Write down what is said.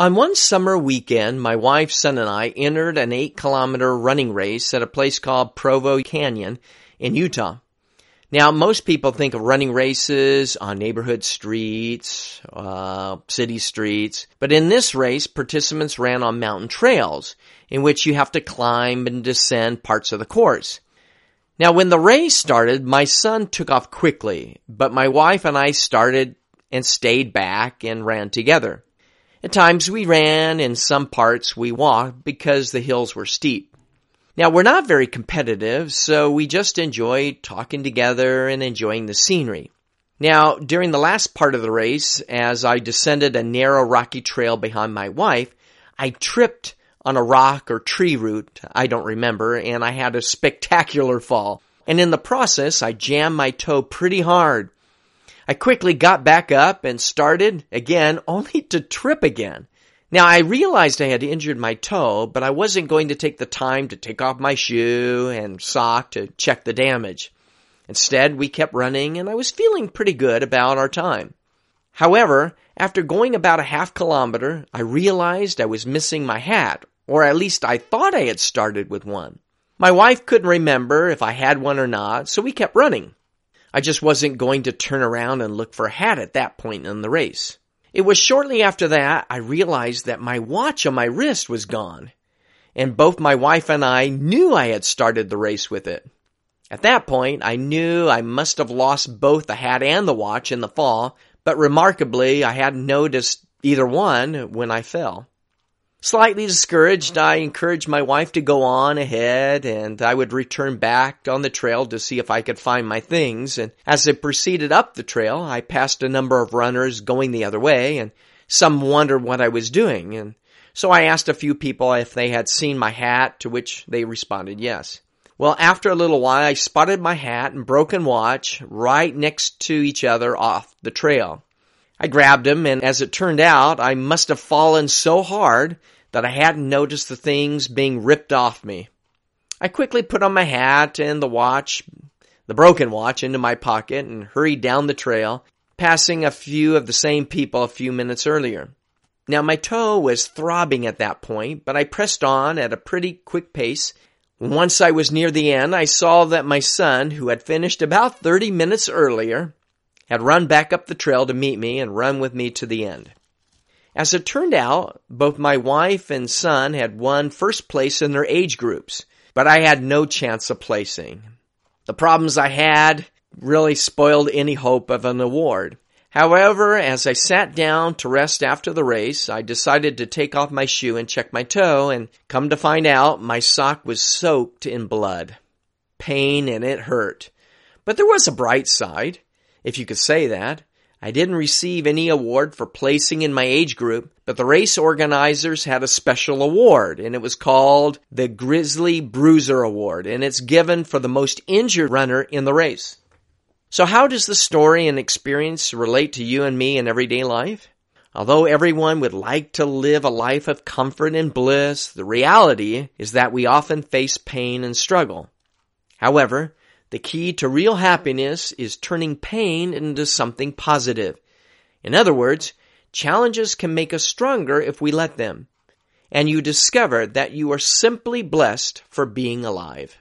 On one summer weekend, my wife, son, and I entered an eight kilometer running race at a place called Provo Canyon in Utah. Now, most people think of running races on neighborhood streets, uh, city streets, but in this race, participants ran on mountain trails in which you have to climb and descend parts of the course. Now, when the race started, my son took off quickly, but my wife and I started and stayed back and ran together. At times we ran, in some parts we walked because the hills were steep. Now we're not very competitive, so we just enjoy talking together and enjoying the scenery. Now, during the last part of the race, as I descended a narrow rocky trail behind my wife, I tripped on a rock or tree root, I don't remember, and I had a spectacular fall. And in the process, I jammed my toe pretty hard. I quickly got back up and started again, only to trip again. Now I realized I had injured my toe, but I wasn't going to take the time to take off my shoe and sock to check the damage. Instead, we kept running and I was feeling pretty good about our time. However, after going about a half kilometer, I realized I was missing my hat, or at least I thought I had started with one. My wife couldn't remember if I had one or not, so we kept running. I just wasn't going to turn around and look for a hat at that point in the race. It was shortly after that I realized that my watch on my wrist was gone. And both my wife and I knew I had started the race with it. At that point, I knew I must have lost both the hat and the watch in the fall, but remarkably, I hadn't noticed either one when I fell. Slightly discouraged, I encouraged my wife to go on ahead and I would return back on the trail to see if I could find my things. And as I proceeded up the trail, I passed a number of runners going the other way and some wondered what I was doing. And so I asked a few people if they had seen my hat, to which they responded yes. Well, after a little while, I spotted my hat and broken watch right next to each other off the trail. I grabbed him, and as it turned out, I must have fallen so hard that I hadn't noticed the things being ripped off me. I quickly put on my hat and the watch, the broken watch, into my pocket and hurried down the trail, passing a few of the same people a few minutes earlier. Now my toe was throbbing at that point, but I pressed on at a pretty quick pace. Once I was near the end, I saw that my son, who had finished about 30 minutes earlier, had run back up the trail to meet me and run with me to the end. As it turned out, both my wife and son had won first place in their age groups, but I had no chance of placing. The problems I had really spoiled any hope of an award. However, as I sat down to rest after the race, I decided to take off my shoe and check my toe, and come to find out, my sock was soaked in blood. Pain and it hurt. But there was a bright side if you could say that. I didn't receive any award for placing in my age group, but the race organizers had a special award, and it was called the Grizzly Bruiser Award, and it's given for the most injured runner in the race. So how does the story and experience relate to you and me in everyday life? Although everyone would like to live a life of comfort and bliss, the reality is that we often face pain and struggle. However, the key to real happiness is turning pain into something positive. In other words, challenges can make us stronger if we let them. And you discover that you are simply blessed for being alive.